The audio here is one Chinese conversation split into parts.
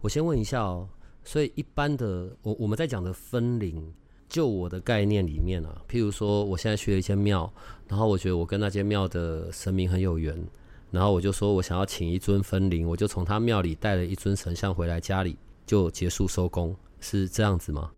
我先问一下哦，所以一般的我我们在讲的分灵，就我的概念里面啊，譬如说我现在去了一间庙，然后我觉得我跟那间庙的神明很有缘，然后我就说我想要请一尊分灵，我就从他庙里带了一尊神像回来家里，就结束收工，是这样子吗？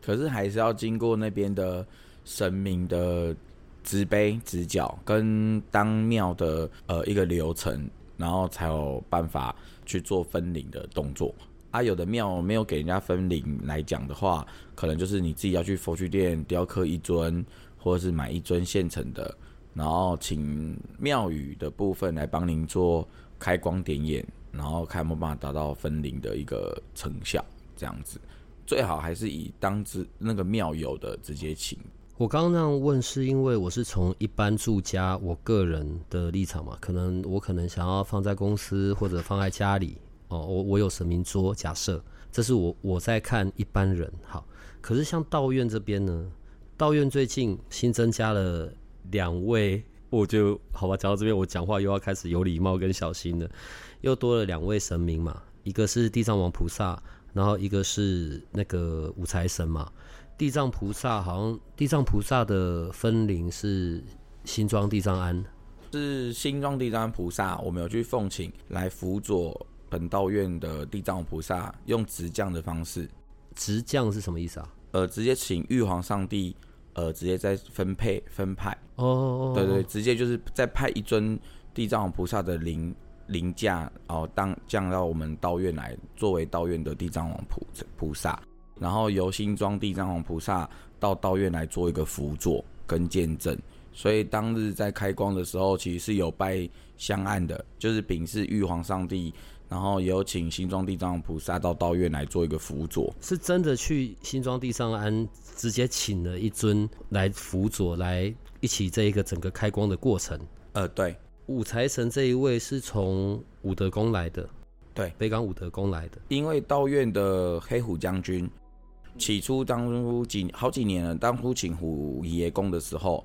可是还是要经过那边的神明的执碑执角跟当庙的呃一个流程，然后才有办法去做分灵的动作。啊，有的庙没有给人家分灵来讲的话，可能就是你自己要去佛具店雕刻一尊，或者是买一尊现成的，然后请庙宇的部分来帮您做开光点眼，然后看有没有办法达到分灵的一个成效，这样子。最好还是以当之那个庙有的直接请。我刚刚那样问，是因为我是从一般住家我个人的立场嘛，可能我可能想要放在公司或者放在家里哦，我我有神明桌，假设这是我我在看一般人好，可是像道院这边呢，道院最近新增加了两位，我就好吧，讲到这边我讲话又要开始有礼貌跟小心了，又多了两位神明嘛，一个是地藏王菩萨。然后一个是那个五财神嘛，地藏菩萨好像地藏菩萨的分灵是新庄地藏庵，是新庄地藏菩萨，我们有去奉请来辅佐本道院的地藏菩萨，用直降的方式。直降是什么意思啊？呃，直接请玉皇上帝，呃，直接再分配分派。哦，对对，直接就是再派一尊地藏菩萨的灵。灵驾哦，当降到我们道院来，作为道院的地藏王菩菩萨，然后由新庄地藏王菩萨到道院来做一个辅佐跟见证。所以当日在开光的时候，其实是有拜香案的，就是禀示玉皇上帝，然后有请新庄地藏王菩萨到道院来做一个辅佐。是真的去新庄地藏庵直接请了一尊来辅佐，来一起这一个整个开光的过程。呃，对。五财神这一位是从武德宫来的，对，北港武德宫来的。因为道院的黑虎将军，起初当初几好几年了，当初请虎爷公的时候，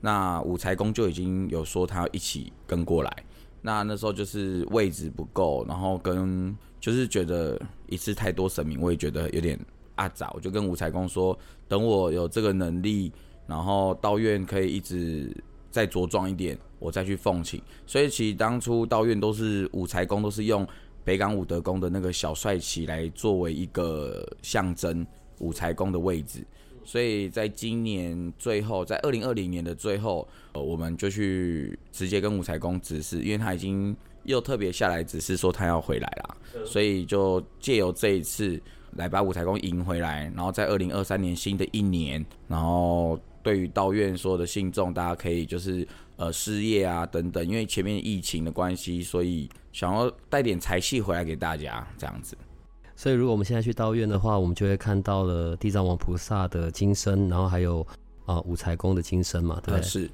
那五财公就已经有说他要一起跟过来。那那时候就是位置不够，然后跟就是觉得一次太多神明，我也觉得有点阿早，我就跟五财公说，等我有这个能力，然后道院可以一直再茁壮一点。我再去奉请，所以其实当初道院都是五财公，都是用北港武德宫的那个小帅旗来作为一个象征五财宫的位置。所以在今年最后，在二零二零年的最后，呃，我们就去直接跟五财宫指示，因为他已经又特别下来指示说他要回来啦，所以就借由这一次来把五财宫迎回来，然后在二零二三年新的一年，然后对于道院所有的信众，大家可以就是。呃，失业啊，等等，因为前面疫情的关系，所以想要带点财气回来给大家，这样子。所以，如果我们现在去道院的话，我们就会看到了地藏王菩萨的金身，然后还有啊五财宫的金身嘛，对不对？是。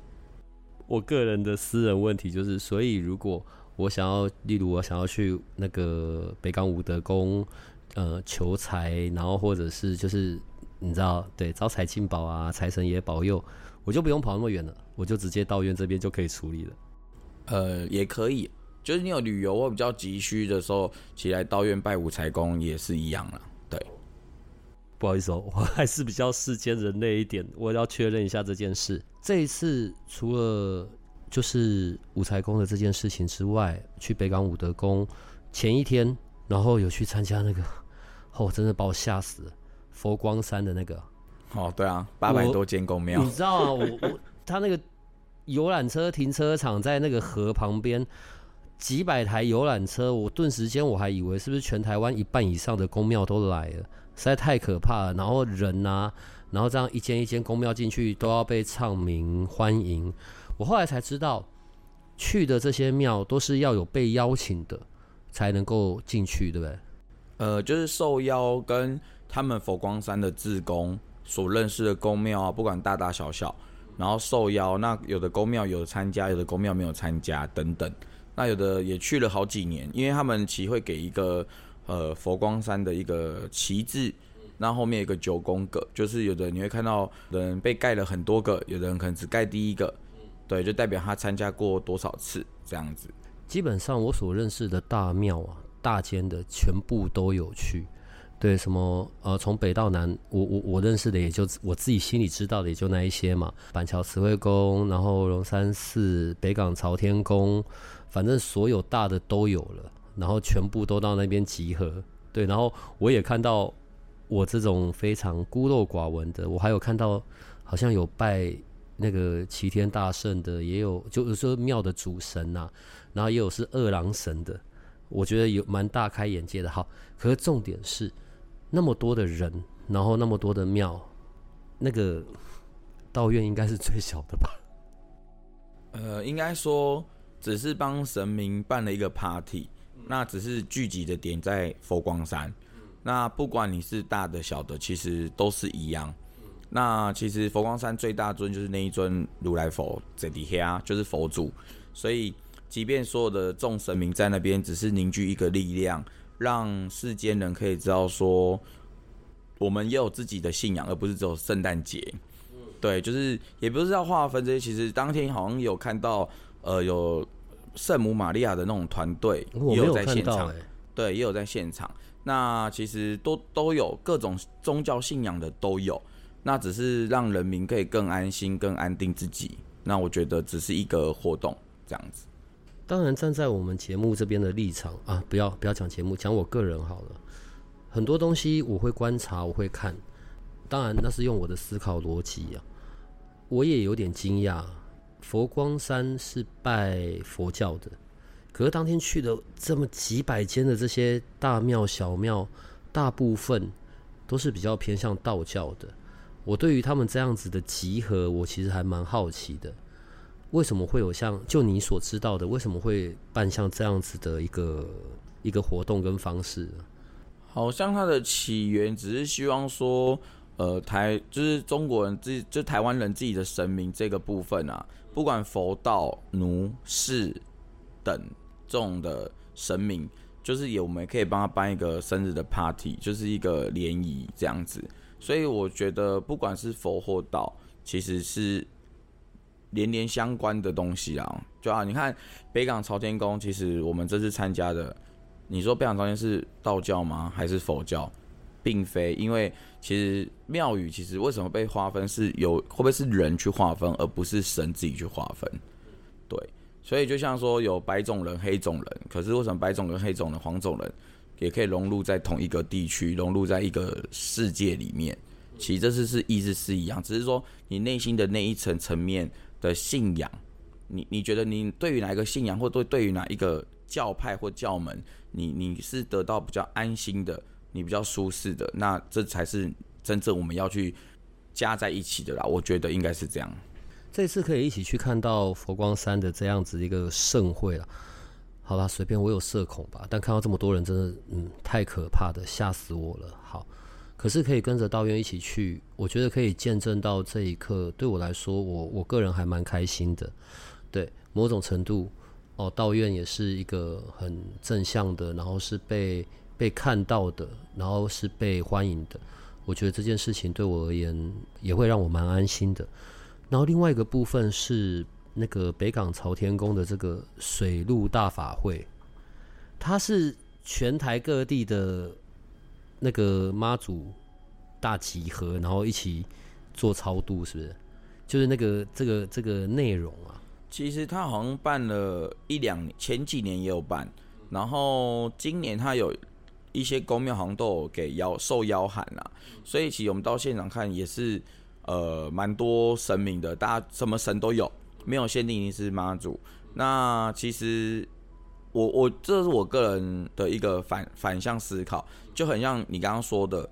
我个人的私人问题就是，所以如果我想要，例如我想要去那个北港武德宫，呃，求财，然后或者是就是你知道，对，招财进宝啊，财神爷保佑。我就不用跑那么远了，我就直接到院这边就可以处理了。呃，也可以，就是你有旅游或比较急需的时候，起来到院拜五财公也是一样了。对，不好意思哦，我还是比较世间人类一点，我要确认一下这件事。这一次除了就是五财公的这件事情之外，去北港武德宫前一天，然后有去参加那个，哦，真的把我吓死了，佛光山的那个。哦，对啊，八百多间公庙，你知道啊？我我他那个游览车停车场在那个河旁边，几百台游览车，我顿时间我还以为是不是全台湾一半以上的公庙都来了，实在太可怕了。然后人啊，然后这样一间一间公庙进去都要被唱名欢迎。我后来才知道，去的这些庙都是要有被邀请的，才能够进去，对不对？呃，就是受邀跟他们佛光山的志工所认识的宫庙啊，不管大大小小，然后受邀，那有的宫庙有参加，有的宫庙没有参加等等，那有的也去了好几年，因为他们其会给一个呃佛光山的一个旗帜，那后面有一个九宫格，就是有的你会看到人被盖了很多个，有的人可能只盖第一个，对，就代表他参加过多少次这样子。基本上我所认识的大庙啊，大间的全部都有去。对，什么呃，从北到南，我我我认识的也就我自己心里知道的也就那一些嘛。板桥慈惠宫，然后龙山寺、北港朝天宫，反正所有大的都有了，然后全部都到那边集合。对，然后我也看到我这种非常孤陋寡闻的，我还有看到好像有拜那个齐天大圣的，也有就是说庙的主神呐。然后也有是二郎神的，我觉得有蛮大开眼界的。好，可是重点是那么多的人，然后那么多的庙，那个道院应该是最小的吧？呃，应该说只是帮神明办了一个 party，那只是聚集的点在佛光山。那不管你是大的小的，其实都是一样。那其实佛光山最大尊就是那一尊如来佛在底下，就是佛祖，所以。即便所有的众神明在那边，只是凝聚一个力量，让世间人可以知道说，我们也有自己的信仰，而不是只有圣诞节。对，就是也不是要划分这些。其实当天好像有看到，呃，有圣母玛利亚的那种团队也有在现场，对，也有在现场。那其实都都有各种宗教信仰的都有，那只是让人民可以更安心、更安定自己。那我觉得只是一个活动这样子。当然，站在我们节目这边的立场啊，不要不要讲节目，讲我个人好了。很多东西我会观察，我会看。当然，那是用我的思考逻辑啊。我也有点惊讶，佛光山是拜佛教的，可是当天去的这么几百间的这些大庙小庙，大部分都是比较偏向道教的。我对于他们这样子的集合，我其实还蛮好奇的。为什么会有像就你所知道的，为什么会办像这样子的一个一个活动跟方式？好像它的起源只是希望说，呃，台就是中国人自就台湾人自己的神明这个部分啊，不管佛道奴士等这种的神明，就是也我们可以帮他办一个生日的 party，就是一个联谊这样子。所以我觉得不管是佛或道，其实是。连连相关的东西啊，就啊，你看北港朝天宫，其实我们这次参加的，你说北港朝天是道教吗？还是佛教？并非，因为其实庙宇其实为什么被划分是有会不会是人去划分，而不是神自己去划分？对，所以就像说有白种人、黑种人，可是为什么白种人、黑种人、黄种人也可以融入在同一个地区，融入在一个世界里面？其实这是是意思是一样，只是说你内心的那一层层面。的信仰，你你觉得你对于哪一个信仰，或对对于哪一个教派或教门，你你是得到比较安心的，你比较舒适的，那这才是真正我们要去加在一起的啦。我觉得应该是这样。这次可以一起去看到佛光山的这样子一个盛会了。好吧，随便我有社恐吧，但看到这么多人，真的嗯太可怕的，吓死我了。好。可是可以跟着道院一起去，我觉得可以见证到这一刻，对我来说，我我个人还蛮开心的。对某种程度，哦，道院也是一个很正向的，然后是被被看到的，然后是被欢迎的。我觉得这件事情对我而言也会让我蛮安心的。然后另外一个部分是那个北港朝天宫的这个水陆大法会，它是全台各地的。那个妈祖大集合，然后一起做超度，是不是？就是那个这个这个内容啊。其实他好像办了一两，前几年也有办，然后今年他有一些公庙好像都给邀受邀函啊，所以其实我们到现场看也是呃蛮多神明的，大家什么神都有，没有限定一定是妈祖。那其实。我我这是我个人的一个反反向思考，就很像你刚刚说的，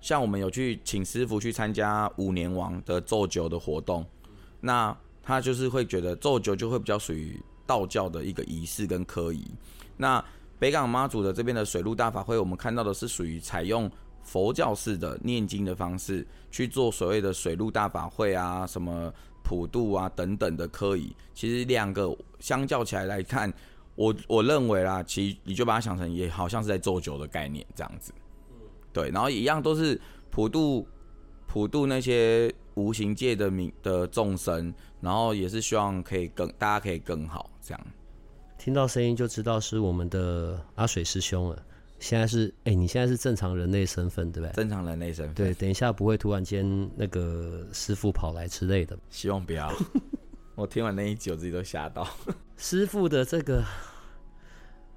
像我们有去请师傅去参加五年王的奏酒的活动，那他就是会觉得奏酒就会比较属于道教的一个仪式跟科仪，那北港妈祖的这边的水陆大法会，我们看到的是属于采用佛教式的念经的方式去做所谓的水陆大法会啊，什么普渡啊等等的科仪。其实两个相较起来来看，我我认为啦，其实你就把它想成也好像是在做酒的概念这样子。对，然后一样都是普渡普渡那些无形界的民的众生，然后也是希望可以更大家可以更好这样。听到声音就知道是我们的阿水师兄了。现在是，哎，你现在是正常人类身份，对不对？正常人类身份。对，等一下不会突然间那个师傅跑来之类的。希望不要。我听完那一集，我自己都吓到。师傅的这个，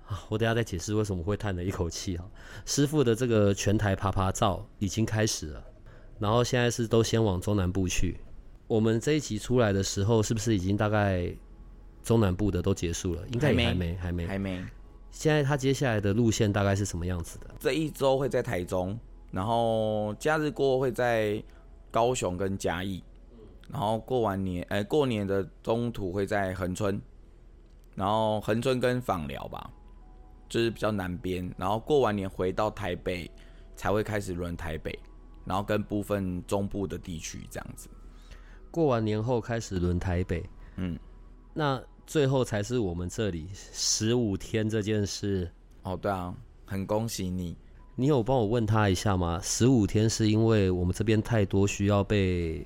啊，我等下再解释为什么会叹了一口气啊。师傅的这个全台啪啪照已经开始了，然后现在是都先往中南部去。我们这一集出来的时候，是不是已经大概？中南部的都结束了，应该也还没，还没，还没。现在他接下来的路线大概是什么样子的？这一周会在台中，然后假日过会在高雄跟嘉义，然后过完年，哎，过年的中途会在恒春，然后恒春跟访寮吧，就是比较南边，然后过完年回到台北才会开始轮台北，然后跟部分中部的地区这样子。过完年后开始轮台北，嗯，那。最后才是我们这里十五天这件事哦，对啊，很恭喜你。你有帮我问他一下吗？十五天是因为我们这边太多需要被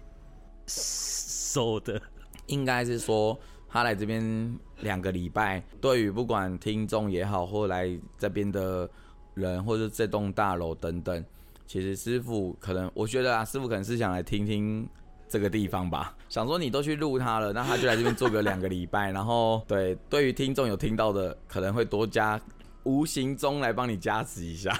收的，应该是说他来这边两个礼拜，对于不管听众也好，或来这边的人，或者这栋大楼等等，其实师傅可能，我觉得啊，师傅可能是想来听听。这个地方吧，想说你都去录他了，那他就来这边做个两个礼拜，然后对，对于听众有听到的，可能会多加无形中来帮你加持一下。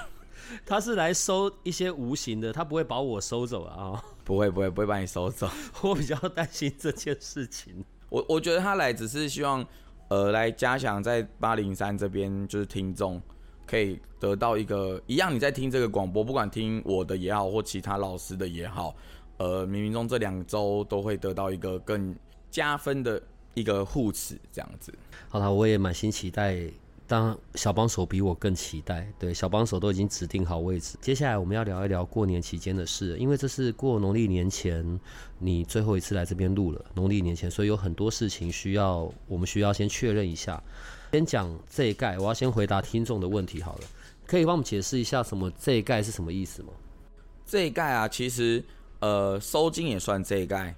他是来收一些无形的，他不会把我收走啊，不会不会不会把你收走，我比较担心这件事情。我我觉得他来只是希望，呃，来加强在八零三这边就是听众可以得到一个一样，你在听这个广播，不管听我的也好，或其他老师的也好。呃，冥冥中这两周都会得到一个更加分的一个护持，这样子。好了，我也满心期待，当小帮手比我更期待。对，小帮手都已经指定好位置。接下来我们要聊一聊过年期间的事，因为这是过农历年前你最后一次来这边录了。农历年前，所以有很多事情需要我们需要先确认一下。先讲这一盖，我要先回答听众的问题好了。可以帮我们解释一下什么这一盖是什么意思吗？这一盖啊，其实。呃，收金也算这一盖，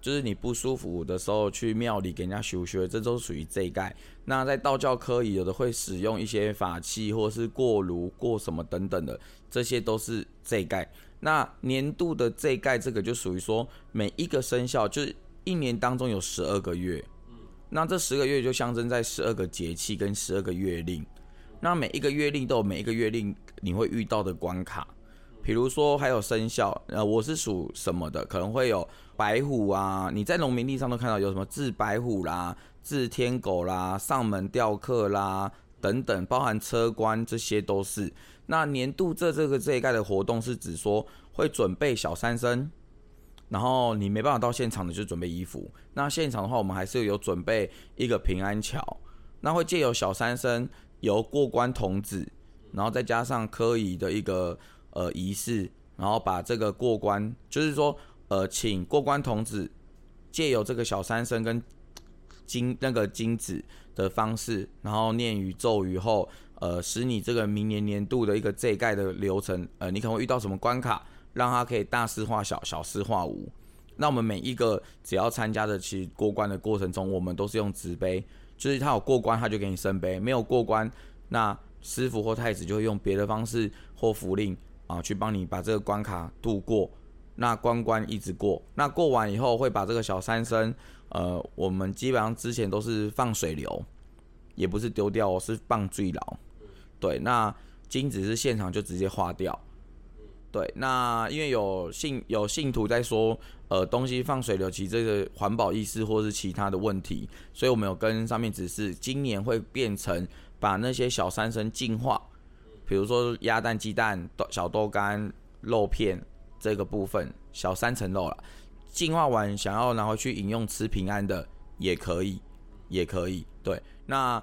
就是你不舒服的时候去庙里给人家修修，这都属于这一盖。那在道教科仪，有的会使用一些法器，或是过炉、过什么等等的，这些都是这一盖。那年度的这一盖，这个就属于说每一个生肖，就是一年当中有十二个月，那这十个月就象征在十二个节气跟十二个月令。那每一个月令都有每一个月令你会遇到的关卡。比如说还有生肖，呃，我是属什么的？可能会有白虎啊，你在农民历上都看到有什么治白虎啦、治天狗啦、上门吊客啦等等，包含车官，这些都是。那年度这这个这一概的活动是指说会准备小三生，然后你没办法到现场的就准备衣服。那现场的话，我们还是有准备一个平安桥，那会借由小三生由过关童子，然后再加上科仪的一个。呃，仪式，然后把这个过关，就是说，呃，请过关童子借由这个小三生跟金那个金子的方式，然后念语咒语后，呃，使你这个明年年度的一个这盖的流程，呃，你可能会遇到什么关卡，让它可以大事化小，小事化无。那我们每一个只要参加的，其实过关的过程中，我们都是用纸杯，就是他有过关，他就给你圣杯；没有过关，那师傅或太子就会用别的方式或符令。啊，去帮你把这个关卡度过，那关关一直过，那过完以后会把这个小三生，呃，我们基本上之前都是放水流，也不是丢掉哦，是放最牢。对，那金子是现场就直接化掉。对，那因为有信有信徒在说，呃，东西放水流其实这个环保意识或是其他的问题，所以我们有跟上面指示，今年会变成把那些小三生净化。比如说鸭蛋、鸡蛋、小豆干、肉片这个部分，小三层肉了，净化完想要拿回去饮用吃平安的也可以，也可以。对，那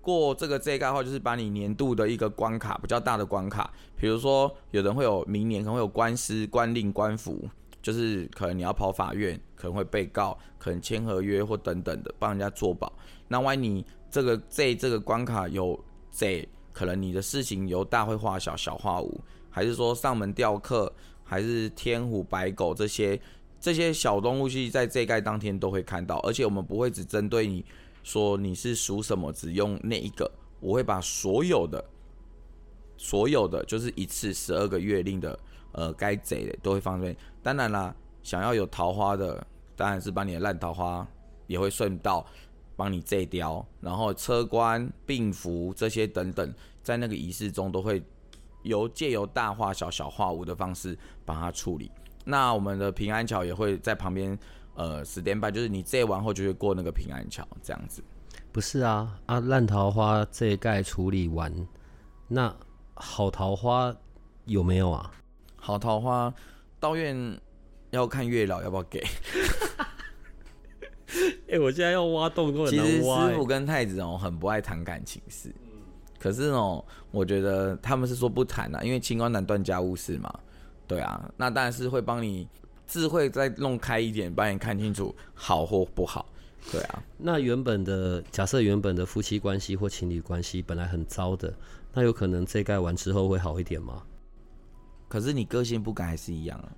过这个这一盖的话，就是把你年度的一个关卡比较大的关卡，比如说有人会有明年可能会有官司、官令、官服，就是可能你要跑法院，可能会被告，可能签合约或等等的帮人家做保。那万一你这个这这个关卡有这，可能你的事情由大会化小，小化无，还是说上门吊客，还是天虎白狗这些这些小动物，其实在这盖当天都会看到，而且我们不会只针对你。说你是属什么，只用那一个，我会把所有的、所有的，就是一次十二个月令的，呃，该贼的都会放这边。当然啦，想要有桃花的，当然是把你的烂桃花也会顺道帮你这掉。然后车官、病符这些等等，在那个仪式中都会由借由大化小、小化无的方式帮他处理。那我们的平安桥也会在旁边。呃，十点半就是你这完后就会过那个平安桥，这样子。不是啊，啊，烂桃花这一盖处理完，那好桃花有没有啊？好桃花，道院要看月老要不要给。哎，我现在要挖洞都很难挖。其实师傅跟太子哦很不爱谈感情事，可是哦，我觉得他们是说不谈啊，因为清官难断家务事嘛。对啊，那当然是会帮你。智慧再弄开一点，帮你看清楚好或不好。对啊，那原本的假设，原本的夫妻关系或情侣关系本来很糟的，那有可能这盖完之后会好一点吗？可是你个性不改还是一样啊。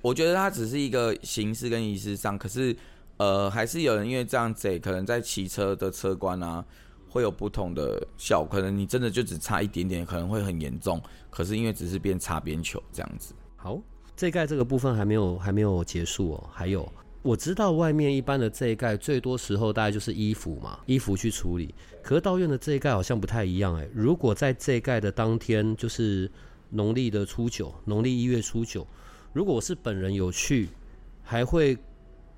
我觉得它只是一个形式跟仪式上，可是呃，还是有人因为这样子，可能在骑车的车关啊，会有不同的效果。可能你真的就只差一点点，可能会很严重。可是因为只是变擦边球这样子。好。这盖这个部分还没有还没有结束哦，还有我知道外面一般的这一盖最多时候大概就是衣服嘛，衣服去处理。可是道院的这一盖好像不太一样哎，如果在这一盖的当天就是农历的初九，农历一月初九，如果我是本人有去，还会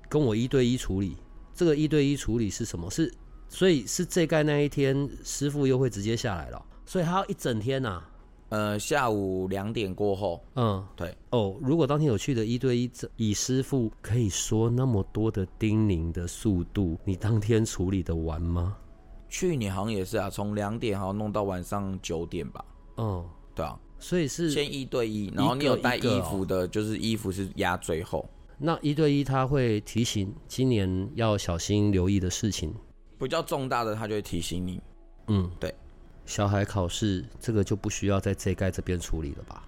跟我一对一处理。这个一对一处理是什么？是所以是这盖那一天师傅又会直接下来了，所以他要一整天呐。呃，下午两点过后，嗯，对哦。如果当天有去的一对一，以师傅可以说那么多的叮咛的速度，你当天处理的完吗？去年好像也是啊，从两点好像弄到晚上九点吧。嗯，对啊，所以是先一对一，然后你有带衣服的，就是衣服是压最后。那一对一他会提醒今年要小心留意的事情，比较重大的他就会提醒你。嗯，对。小孩考试这个就不需要在这盖这边处理了吧？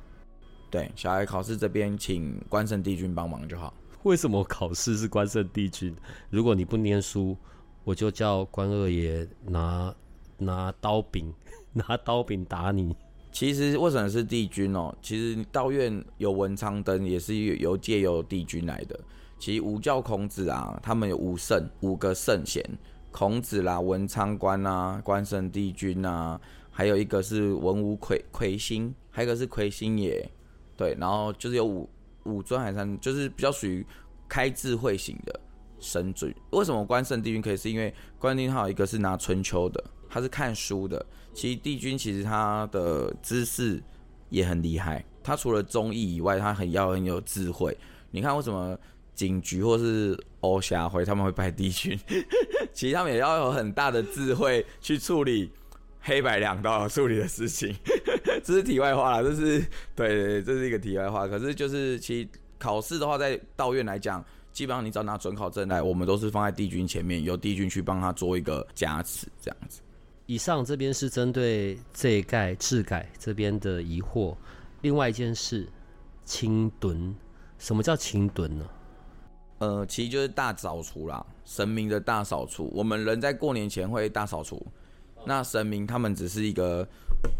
对，小孩考试这边请关圣帝君帮忙就好。为什么考试是关圣帝君？如果你不念书，我就叫关二爷拿拿刀柄，拿刀柄打你。其实为什么是帝君哦？其实道院有文昌灯，也是由借由帝君来的。其实五教孔子啊，他们有五圣，五个圣贤。孔子啦，文昌官啊，关圣帝君啊，还有一个是文武魁魁星，还有一个是魁星爷，对，然后就是有五五尊海山，就是比较属于开智慧型的神尊。为什么关圣帝君可以？是因为关帝君有一个是拿春秋的，他是看书的。其实帝君其实他的知识也很厉害，他除了忠义以外，他很要很有智慧。你看为什么？警局或是欧霞会，他们会拜帝君，其实他们也要有很大的智慧去处理黑白两道处理的事情。这是题外话了，这是对对，这是一个题外话。可是就是其实考试的话，在道院来讲，基本上你只要拿准考证来，我们都是放在帝君前面，由帝君去帮他做一个加持，这样子。以上这边是针对这一盖制改这边的疑惑。另外一件事，清墩，什么叫清墩呢？呃，其实就是大扫除啦，神明的大扫除。我们人在过年前会大扫除，那神明他们只是一个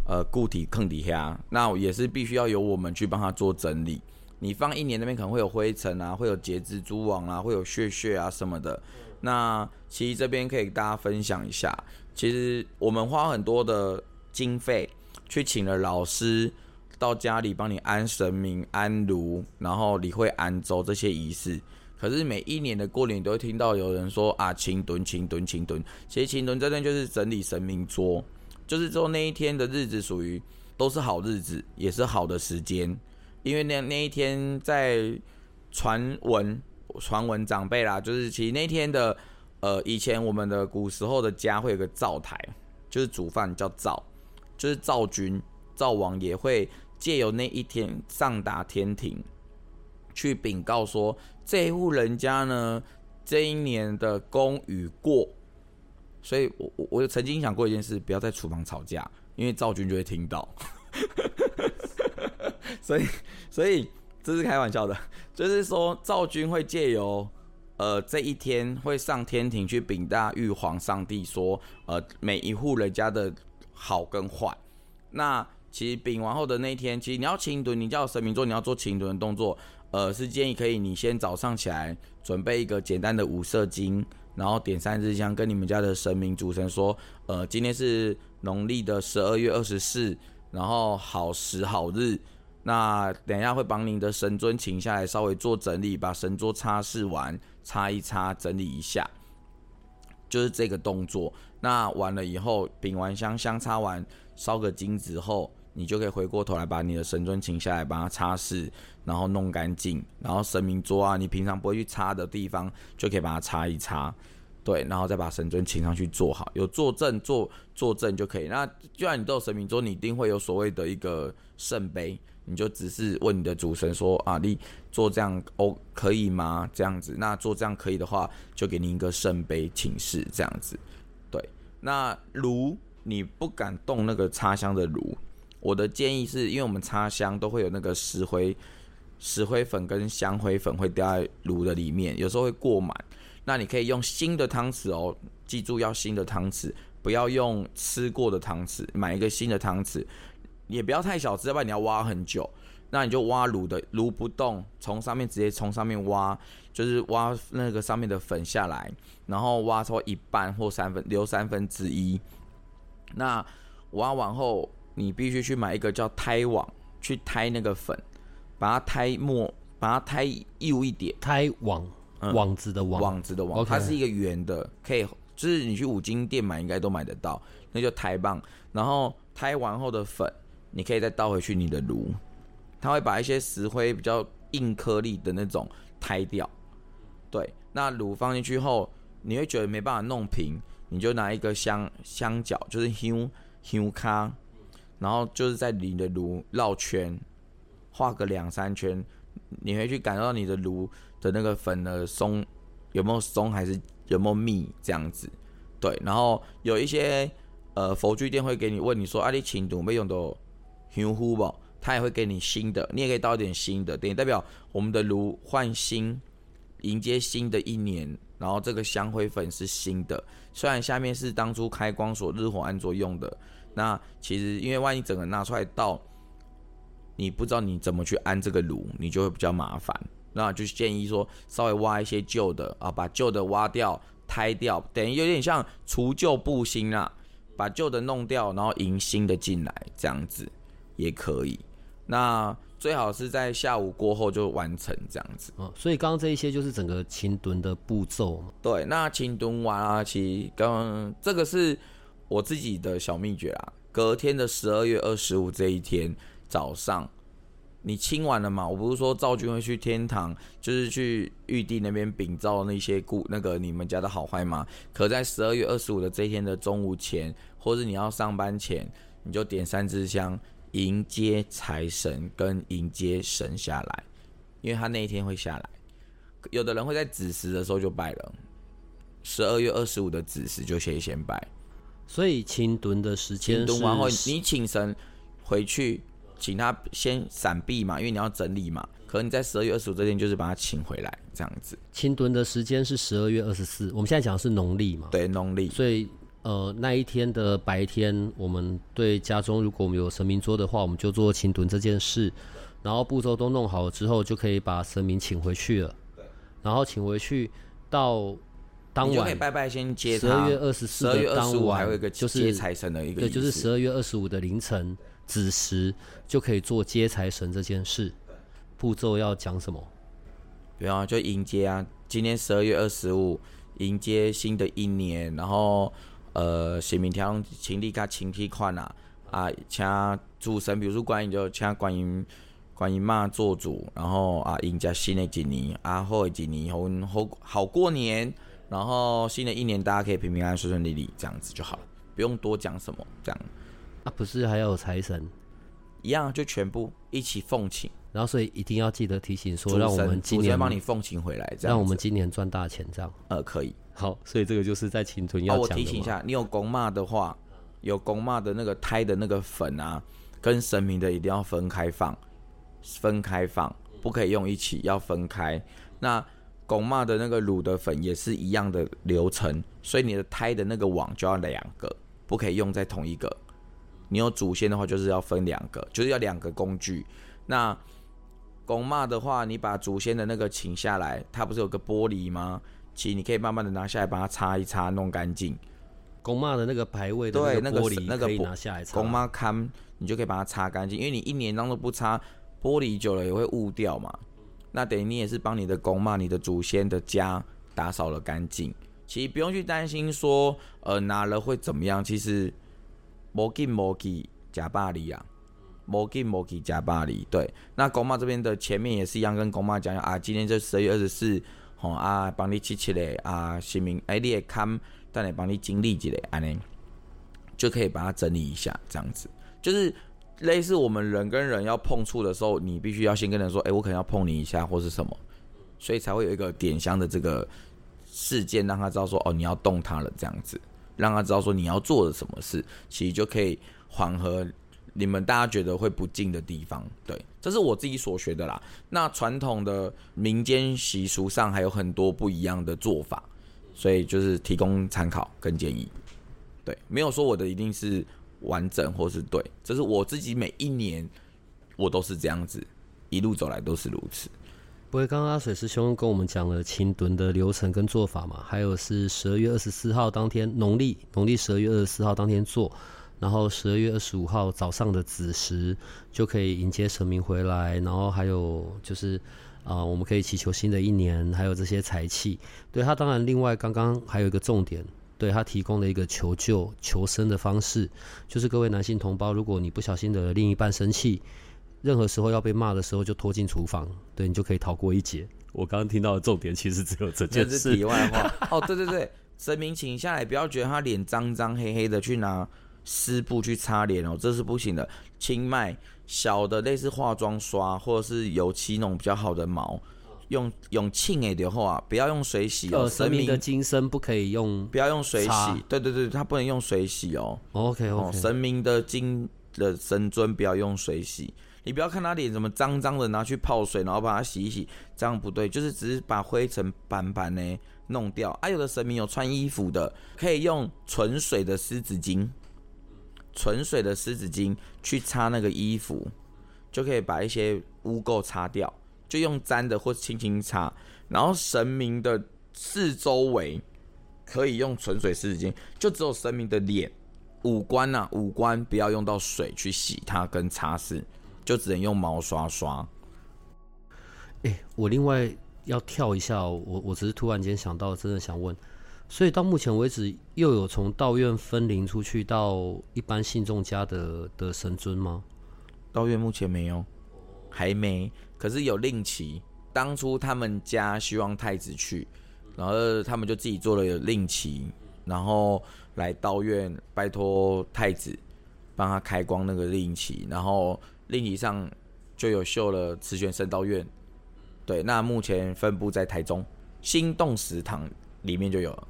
呃固体坑底下，那也是必须要由我们去帮他做整理。你放一年那边可能会有灰尘啊，会有结蜘蛛网啊，会有血血啊什么的。那其实这边可以大家分享一下，其实我们花很多的经费去请了老师到家里帮你安神明、安炉，然后你会安周这些仪式。可是每一年的过年，都会听到有人说啊，清墩、清墩、清墩。其实清墩这边就是整理神明桌，就是说那一天的日子属于都是好日子，也是好的时间。因为那那一天在传闻，传闻长辈啦，就是其实那天的呃，以前我们的古时候的家会有个灶台，就是煮饭叫灶，就是灶君、灶王也会借由那一天上达天庭，去禀告说这一户人家呢这一年的功与过。所以我我我曾经想过一件事，不要在厨房吵架，因为灶君就会听到。所以所以这是开玩笑的，就是说灶君会借由。呃，这一天会上天庭去禀大玉皇上帝说，呃，每一户人家的好跟坏。那其实禀完后的那一天，其实你要清盹，你叫神明做，你要做清盹的动作，呃，是建议可以你先早上起来准备一个简单的五色金，然后点三支香，跟你们家的神明主神说，呃，今天是农历的十二月二十四，然后好时好日。那等一下会把您的神尊请下来，稍微做整理，把神桌擦拭完，擦一擦，整理一下，就是这个动作。那完了以后，饼完香，香擦完，烧个金子后，你就可以回过头来把你的神尊请下来，把它擦拭，然后弄干净，然后神明桌啊，你平常不会去擦的地方，就可以把它擦一擦，对，然后再把神尊请上去坐好，有坐正坐坐正就可以。那既然你都有神明桌，你一定会有所谓的一个圣杯。你就只是问你的主神说啊，你做这样哦可以吗？这样子，那做这样可以的话，就给你一个圣杯请示这样子。对，那炉你不敢动那个插香的炉，我的建议是因为我们插香都会有那个石灰、石灰粉跟香灰粉会掉在炉的里面，有时候会过满。那你可以用新的汤匙哦，记住要新的汤匙，不要用吃过的汤匙，买一个新的汤匙。也不要太小只，要不然你要挖很久。那你就挖炉的炉不动，从上面直接从上面挖，就是挖那个上面的粉下来，然后挖出一半或三分，留三分之一。那挖完后，你必须去买一个叫胎网，去胎那个粉，把它胎没，把它胎幼一点。胎网，网子的网，网子的网，它是一个圆的，可以，就是你去五金店买应该都买得到，那就胎棒。然后胎完后的粉。你可以再倒回去你的炉，它会把一些石灰比较硬颗粒的那种胎掉。对，那炉放进去后，你会觉得没办法弄平，你就拿一个香香角，就是香香卡，然后就是在你的炉绕圈，画个两三圈，你会去感受到你的炉的那个粉的松有没有松，还是有没有密这样子。对，然后有一些呃佛具店会给你问你说，啊，你请度没用的。用户吧，他也会给你新的，你也可以倒一点新的，等于代表我们的炉换新，迎接新的一年。然后这个香灰粉是新的，虽然下面是当初开光所日火安卓用的，那其实因为万一整个拿出来倒，你不知道你怎么去安这个炉，你就会比较麻烦。那就建议说稍微挖一些旧的啊，把旧的挖掉、拆掉，等于有点像除旧布新啊，把旧的弄掉，然后迎新的进来，这样子。也可以，那最好是在下午过后就完成这样子。哦，所以刚刚这一些就是整个清蹲的步骤嘛。对，那清蹲完啊，其实刚这个是我自己的小秘诀啊。隔天的十二月二十五这一天早上，你清完了嘛？我不是说赵军会去天堂，就是去玉帝那边禀召那些故那个你们家的好坏吗？可在十二月二十五的这一天的中午前，或是你要上班前，你就点三支香。迎接财神跟迎接神下来，因为他那一天会下来。有的人会在子时的时候就拜了，十二月二十五的子时就先先拜。所以清蹲的时间，清蹲完后你请神回去，请他先闪避嘛，因为你要整理嘛。可能你在十二月二十五这天就是把他请回来，这样子。清蹲的时间是十二月二十四，我们现在讲的是农历嘛？对，农历。所以。呃，那一天的白天，我们对家中如果我们有神明桌的话，我们就做请蹲这件事，然后步骤都弄好了之后，就可以把神明请回去了。对，然后请回去到当晚拜拜，先接十二月二十四的当晚，还有一个就是接财神的一个，对，就是十二月二十五的凌晨子时就可以做接财神这件事。步骤要讲什么？对啊，就迎接啊，今天十二月二十五迎接新的一年，然后。呃，神明条请你甲请提款啊，啊，请主神，比如说观音就请观音观音妈做主，然后啊，迎接新的一年，啊，好的一年，好好好过年，然后新的一年大家可以平平安安、顺顺利利，这样子就好了。不用多讲什么，这样。啊，不是还有财神，一样就全部一起奉请，然后所以一定要记得提醒说，让我们今年帮你奉请回来，这样让我们今年赚大钱，这样。呃可以。好，所以这个就是在青春哦，要我。提醒一下，你有公骂的话，有公骂的那个胎的那个粉啊，跟神明的一定要分开放，分开放，不可以用一起，要分开。那公骂的那个乳的粉也是一样的流程，所以你的胎的那个网就要两个，不可以用在同一个。你有祖先的话，就是要分两个，就是要两个工具。那公骂的话，你把祖先的那个请下来，它不是有个玻璃吗？其实你可以慢慢的拿下来，把它擦一擦，弄干净。公骂的那个牌位的对，那个那个玻璃那个玻拿下来擦。公妈看，你就可以把它擦干净，因为你一年当中不擦，玻璃久了也会雾掉嘛。那等于你也是帮你的公妈、你的祖先的家打扫了干净。其实不用去担心说，呃，拿了会怎么样。其实，摩进摩给假巴黎啊，摩进摩给假巴黎。对，那公妈这边的前面也是一样，跟公妈讲啊，今天这十二月二十四，吼啊，帮你七七嘞啊，姓名哎，你也看，但来帮你经历一下，安尼。就可以把它整理一下，这样子就是类似我们人跟人要碰触的时候，你必须要先跟人说，哎、我可能要碰你一下，或是什么，所以才会有一个点香的这个事件，让他知道说，哦，你要动他了，这样子，让他知道说你要做的什么事，其实就可以缓和你们大家觉得会不敬的地方。对，这是我自己所学的啦。那传统的民间习俗上还有很多不一样的做法，所以就是提供参考跟建议。对，没有说我的一定是完整或是对，这是我自己每一年我都是这样子，一路走来都是如此。不会，刚刚阿水师兄跟我们讲了清炖的流程跟做法嘛，还有是十二月二十四号当天，农历农历十二月二十四号当天做，然后十二月二十五号早上的子时就可以迎接神明回来，然后还有就是啊、呃我们可以祈求新的一年，还有这些财气。对他，当然另外刚刚还有一个重点，对他提供了一个求救求生的方式，就是各位男性同胞，如果你不小心的另一半生气，任何时候要被骂的时候，就拖进厨房，对你就可以逃过一劫。我刚刚听到的重点其实只有这件事这是题。外话哦，对对对，神明请下来，不要觉得他脸脏脏黑黑的，去拿湿布去擦脸哦，这是不行的。清迈小的类似化妆刷或者是油漆那种比较好的毛，用用浸诶的话，不要用水洗哦。呃，神明的金身不可以用。不要用水洗，对对对，它不能用水洗哦。OK 哦，OK，、神明的金的神尊不要用水洗，你不要看他脸怎么脏脏的拿去泡水，然后把它洗一洗，这样不对，就是只是把灰尘斑斑呢弄掉。啊，有的神明有穿衣服的，可以用纯水的湿纸巾，纯水的湿纸巾去擦那个衣服，就可以把一些污垢擦掉。就用沾的或轻轻擦，然后神明的四周围可以用纯水湿纸巾，就只有神明的脸。五官呐、五官不要用到水去洗它跟擦拭，就只能用毛刷刷。哎、我另外要跳一下、哦，我我只是突然间想到，真的想问，所以到目前为止，又有从道院分灵出去到一般信众家的的神尊吗？道院目前没有，还没，可是有令旗。当初他们家希望太子去，然后他们就自己做了有令旗，然后来道院拜托太子帮他开光那个令旗，然后令旗上就有绣了慈玄圣道院。对，那目前分布在台中心动食堂里面就有了。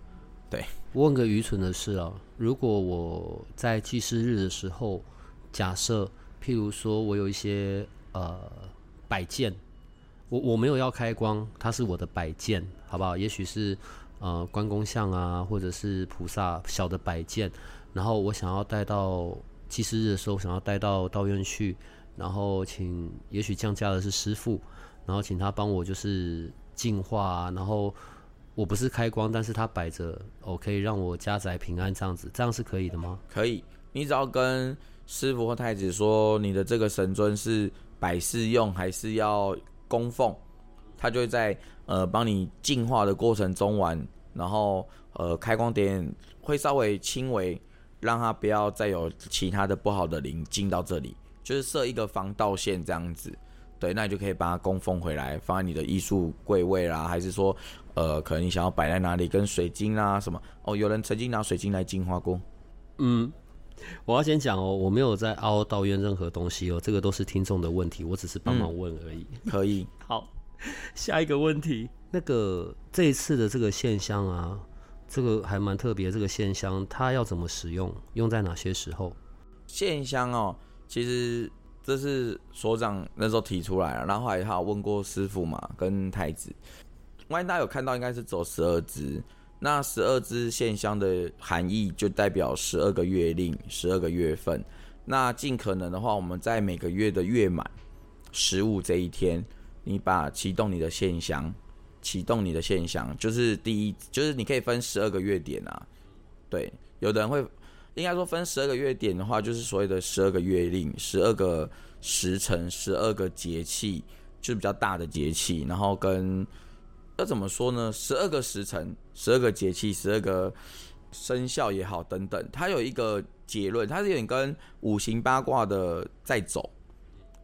对问个愚蠢的事啊，如果我在祭祀日的时候，假设譬如说我有一些呃摆件，我我没有要开光，它是我的摆件，好不好？也许是呃关公像啊，或者是菩萨小的摆件，然后我想要带到祭祀日的时候，想要带到道院去，然后请也许降价的是师傅，然后请他帮我就是净化、啊，然后。我不是开光，但是它摆着，哦，可以让我家宅平安这样子，这样是可以的吗？可以，你只要跟师傅或太子说你的这个神尊是摆饰用还是要供奉，他就会在呃帮你净化的过程中完，然后呃开光点会稍微轻微，让它不要再有其他的不好的灵进到这里，就是设一个防盗线这样子。对，那你就可以把它供奉回来，放在你的艺术柜位啦，还是说，呃，可能你想要摆在哪里，跟水晶啊什么？哦，有人曾经拿水晶来净化过，嗯，我要先讲哦，我没有在凹抱怨任何东西哦，这个都是听众的问题，我只是帮忙问而已。可以。好，下一个问题，那个这一次的这个线香啊，这个还蛮特别，这个线香它要怎么使用，用在哪些时候？线香哦，其实这是所长那时候提出来了，然后后来他有问过师傅嘛，跟太子。万一大家有看到，应该是走十二支。那十二支线香的含义就代表十二个月令、十二个月份。那尽可能的话，我们在每个月的月满十五这一天，你把启动你的线香，启动你的线香，就是第一，就是你可以分十二个月点啊。对，有的人会应该说分十二个月点的话，就是所谓的十二个月令、十二个时辰、十二个节气，就是比较大的节气，然后跟。要怎么说呢？十二个时辰、十二个节气、十二个生肖也好，等等，它有一个结论，它是有点跟五行八卦的在走。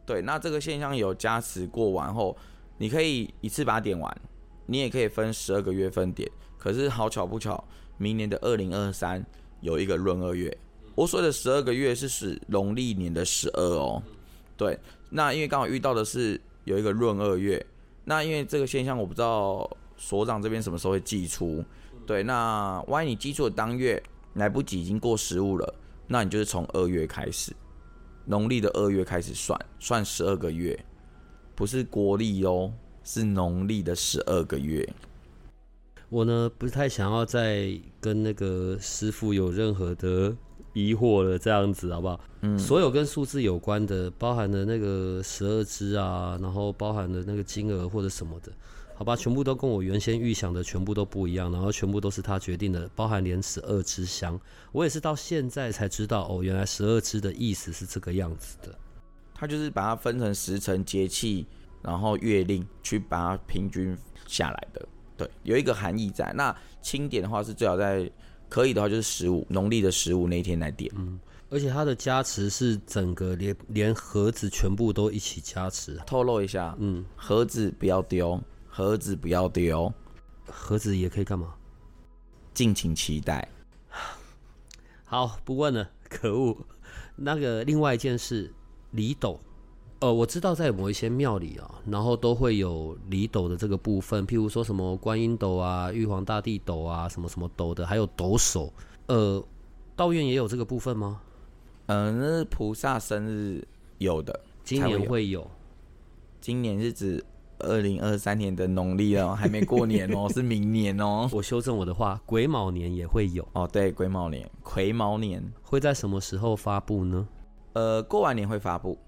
对，那这个现象有加持过完后，你可以一次把它点完，你也可以分十二个月份点。可是好巧不巧，明年的二零二三有一个闰二月。我说的十二个月是指农历年的十二哦。对，那因为刚好遇到的是有一个闰二月。那因为这个现象，我不知道所长这边什么时候会寄出。对，那万一你寄出的当月来不及，已经过十五了，那你就是从二月开始，农历的二月开始算，算十二个月，不是国历哦，是农历的十二个月。我呢，不太想要再跟那个师傅有任何的。疑惑了，这样子好不好？嗯，所有跟数字有关的，包含的那个十二支啊，然后包含的那个金额或者什么的，好吧，全部都跟我原先预想的全部都不一样，然后全部都是他决定的，包含连十二支香，我也是到现在才知道哦，原来十二支的意思是这个样子的。他就是把它分成时辰、节气，然后月令去把它平均下来的，对，有一个含义在。那清点的话是最好在。可以的话，就是十五农历的十五那一天来点。嗯，而且它的加持是整个连连盒子全部都一起加持。透露一下，嗯，盒子不要丢，盒子不要丢，盒子也可以干嘛？敬请期待。好，不问了。可恶，那个另外一件事，李斗。呃，我知道在某一些庙里啊，然后都会有礼斗的这个部分，譬如说什么观音斗啊、玉皇大帝斗啊，什么什么斗的，还有斗手。呃，道院也有这个部分吗？嗯，那是菩萨生日有的，今年会有。今年是指二零二三年的农历哦，还没过年哦，是明年哦。我修正我的话，癸卯年也会有哦。对，癸卯年、癸卯年会在什么时候发布呢？呃，过完年会发布。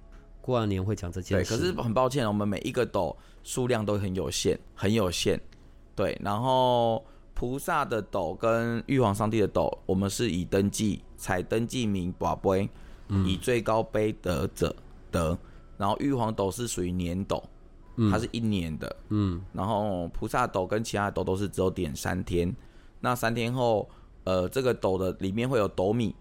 过完年会讲这件事，对，可是很抱歉，我们每一个斗数量都很有限，很有限。对，然后菩萨的斗跟玉皇上帝的斗，我们是以登记采登记名宝贝，以最高杯得者得。然后玉皇斗是属于年斗，它是一年的。嗯，然后菩萨斗跟其他斗都是只有点三天，那三天后，呃，这个斗的里面会有斗米。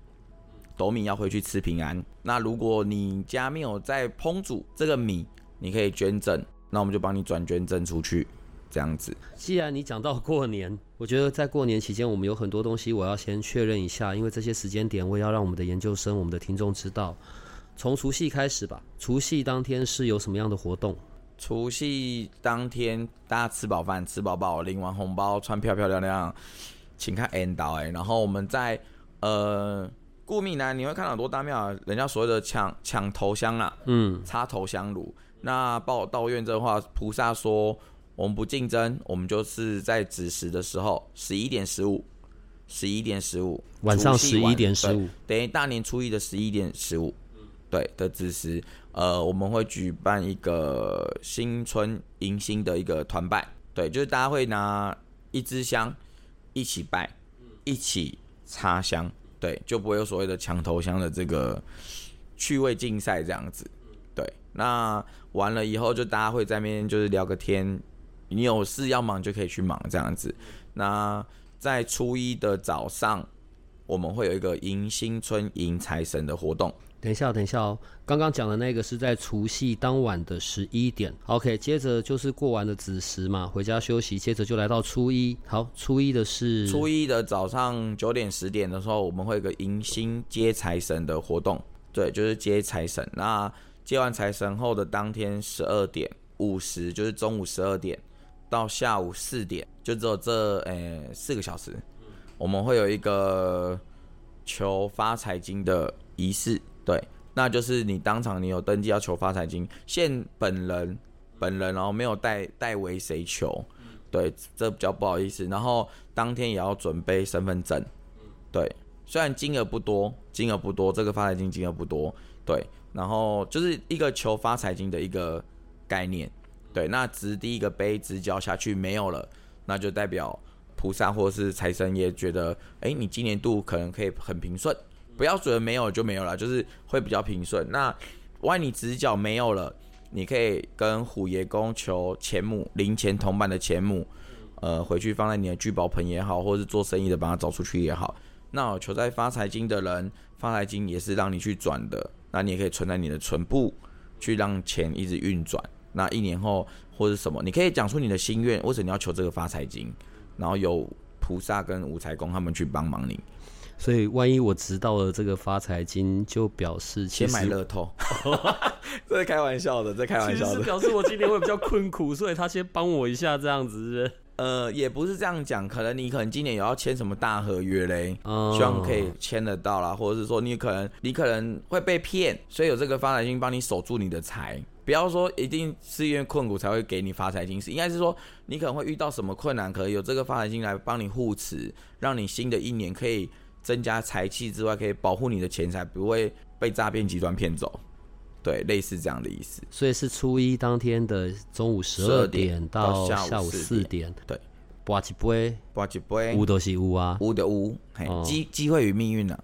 斗米要回去吃平安。那如果你家没有在烹煮这个米，你可以捐赠，那我们就帮你转捐赠出去，这样子。既然你讲到过年，我觉得在过年期间，我们有很多东西我要先确认一下，因为这些时间点我也要让我们的研究生、我们的听众知道。从除夕开始吧，除夕当天是有什么样的活动？除夕当天大家吃饱饭、吃饱饱，领完红包，穿漂漂亮亮，请看 N 导哎，然后我们在呃。顾命呢，你会看到很多大庙，人家所谓的抢抢头香啦，嗯，插头香炉。那报道院这话，菩萨说我们不竞争，我们就是在子时的时候，十一点十五，十一点十五，晚上十一点十五，等于大年初一的十一点十五，对的子时，呃，我们会举办一个新春迎新的一个团拜，对，就是大家会拿一支香一起拜，一起插香。对，就不会有所谓的墙头香的这个趣味竞赛这样子。对，那完了以后，就大家会在那边就是聊个天，你有事要忙就可以去忙这样子。那在初一的早上，我们会有一个迎新春迎财神的活动。等一下，等一下哦。刚刚讲的那个是在除夕当晚的十一点。OK，接着就是过完的子时嘛，回家休息。接着就来到初一。好，初一的是初一的早上九点十点的时候，我们会有个迎新接财神的活动。对，就是接财神。那接完财神后的当天十二点五十，就是中午十二点到下午四点，就只有这诶四个小时，我们会有一个求发财金的仪式。对，那就是你当场你有登记要求发财金，现本人本人然后没有代代为谁求，对，这比较不好意思。然后当天也要准备身份证，对，虽然金额不多，金额不多，这个发财金金额不多，对，然后就是一个求发财金的一个概念，对，那直第一个杯直角下去没有了，那就代表菩萨或是财神爷觉得，哎，你今年度可能可以很平顺。不要觉得没有就没有了，就是会比较平顺。那万一你直角没有了，你可以跟虎爷公求钱母零钱铜板的钱母，呃，回去放在你的聚宝盆也好，或是做生意的把它找出去也好。那求在发财金的人，发财金也是让你去转的，那你也可以存在你的存部，去让钱一直运转。那一年后或者什么，你可以讲出你的心愿，为什么你要求这个发财金？然后有菩萨跟五财公他们去帮忙你。所以，万一我知道了这个发财金，就表示先买乐透，这是开玩笑的，这开玩笑的，表示我今年会比较困苦，所以他先帮我一下这样子。呃，也不是这样讲，可能你可能今年有要签什么大合约嘞，希望可以签得到啦，或者是说你可能你可能会被骗，所以有这个发财金帮你守住你的财。不要说一定是因为困苦才会给你发财金，是应该是说你可能会遇到什么困难，可能有这个发财金来帮你护持，让你新的一年可以。增加财气之外，可以保护你的钱财不会被诈骗集团骗走，对，类似这样的意思。所以是初一当天的中午十二点到下午四点，对。刮几杯，刮几杯，乌都是乌啊，乌的乌，机机会与命运呢？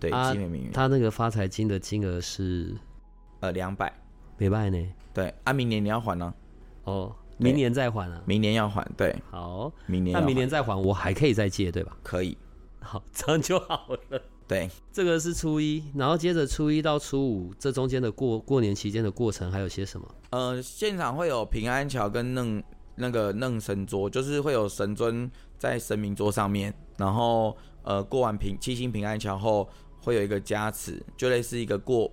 对，机会命运。他那个发财金的金额是呃两百，没办呢。对，啊，明年你要还呢？哦，明年再还啊？明年要还，对。好，明年那明年再还，我还可以再借，对吧？可以。好，这样就好了。对，这个是初一，然后接着初一到初五，这中间的过过年期间的过程还有些什么？呃，现场会有平安桥跟弄那个弄神桌，就是会有神尊在神明桌上面，然后呃过完平七星平安桥后，会有一个加持，就类似一个过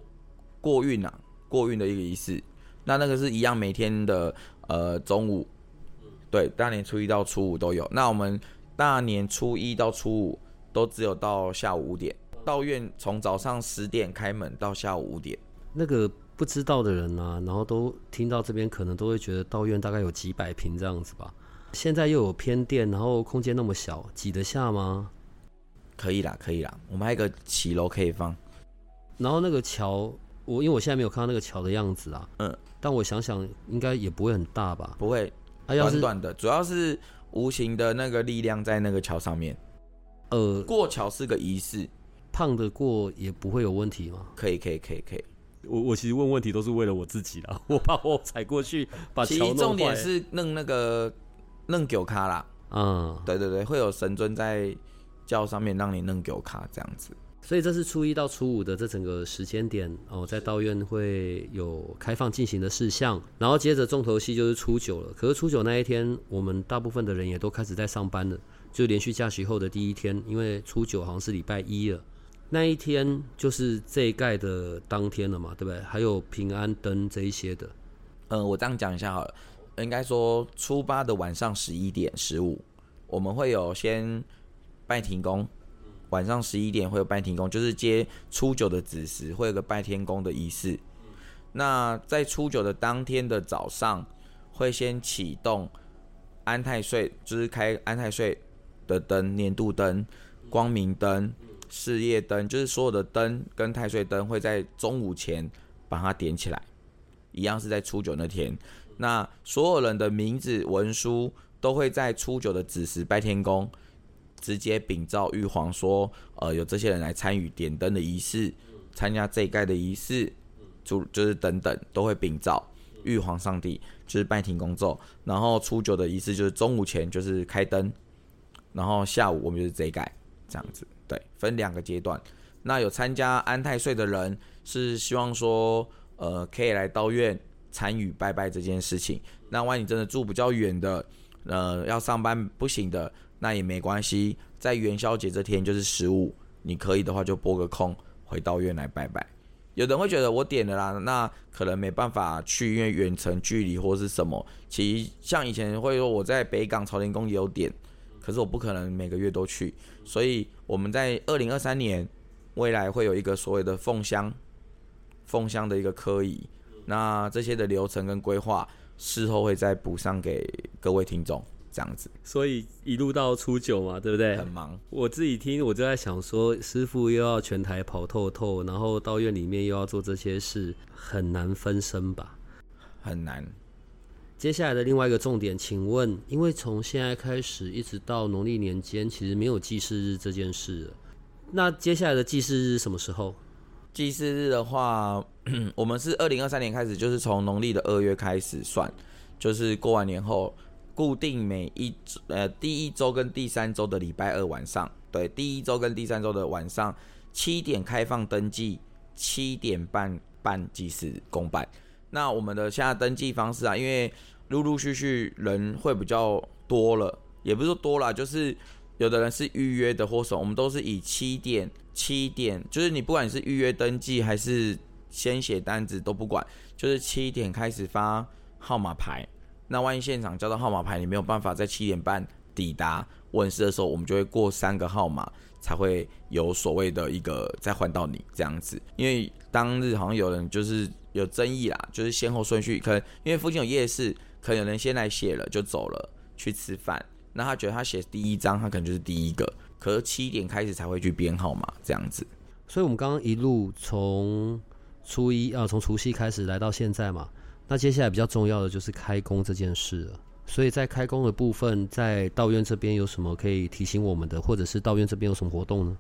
过运啊，过运的一个仪式。那那个是一样，每天的呃中午，对，大年初一到初五都有。那我们大年初一到初五。都只有到下午五点，道院从早上十点开门到下午五点。那个不知道的人啊，然后都听到这边，可能都会觉得道院大概有几百平这样子吧。现在又有偏殿，然后空间那么小，挤得下吗？可以啦，可以啦，我们还有个骑楼可以放。然后那个桥，我因为我现在没有看到那个桥的样子啊，嗯，但我想想，应该也不会很大吧？不会，短短的，主要是无形的那个力量在那个桥上面。呃，过桥是个仪式，胖的过也不会有问题吗？可以，可以，可以，可以。我我其实问问题都是为了我自己啦，我怕我踩过去把桥弄坏。重点是弄那个弄狗卡啦，嗯，对对对，会有神尊在轿上面让你弄狗卡这样子。所以这是初一到初五的这整个时间点哦，在道院会有开放进行的事项，然后接着重头戏就是初九了。可是初九那一天，我们大部分的人也都开始在上班了。就连续假期后的第一天，因为初九好像是礼拜一了，那一天就是这一盖的当天了嘛，对不对？还有平安灯这一些的。嗯，我这样讲一下好了，应该说初八的晚上十一点十五，我们会有先拜天公，晚上十一点会有拜天公，就是接初九的子时，会有个拜天公的仪式。那在初九的当天的早上，会先启动安太岁，就是开安太岁。的灯，年度灯、光明灯、事业灯，就是所有的灯跟太岁灯会在中午前把它点起来，一样是在初九那天。那所有人的名字文书都会在初九的子时拜天公，直接禀召玉皇说，呃，有这些人来参与点灯的仪式，参加这一盖的仪式，就就是等等都会禀照玉皇上帝，就是拜天公咒。然后初九的仪式就是中午前就是开灯。然后下午我们就是这一盖这样子，对，分两个阶段。那有参加安太岁的人，是希望说，呃，可以来道院参与拜拜这件事情。那万一真的住比较远的，呃，要上班不行的，那也没关系，在元宵节这天就是十五，你可以的话就拨个空回到院来拜拜。有人会觉得我点了啦，那可能没办法去，因为远程距离或是什么。其实像以前会说我在北港朝天宫也有点，可是我不可能每个月都去，所以我们在二零二三年未来会有一个所谓的凤香，凤香的一个科仪，那这些的流程跟规划，事后会再补上给各位听众。这样子，所以一路到初九嘛，对不对？很忙。我自己听，我就在想说，师傅又要全台跑透透，然后到院里面又要做这些事，很难分身吧？很难。接下来的另外一个重点，请问，因为从现在开始一直到农历年间，其实没有祭祀日这件事。那接下来的祭祀日什么时候？祭祀日的话，我们是二零二三年开始，就是从农历的二月开始算，就是过完年后。固定每一呃第一周跟第三周的礼拜二晚上，对，第一周跟第三周的晚上七点开放登记，七点半办祭祀公办。那我们的现在登记方式啊，因为陆陆续续人会比较多了，也不是说多了，就是有的人是预约的或什么，我们都是以七点七点，就是你不管是预约登记还是先写单子都不管，就是七点开始发号码牌。那万一现场交到号码牌，你没有办法在七点半抵达问世的时候，我们就会过三个号码才会有所谓的一个再换到你这样子。因为当日好像有人就是有争议啦，就是先后顺序可能因为附近有夜市，可能有人先来写了就走了去吃饭，那他觉得他写第一张，他可能就是第一个，可是七点开始才会去编号码这样子。所以我们刚刚一路从初一啊，从除夕开始来到现在嘛。那接下来比较重要的就是开工这件事了，所以在开工的部分，在道院这边有什么可以提醒我们的，或者是道院这边有什么活动呢？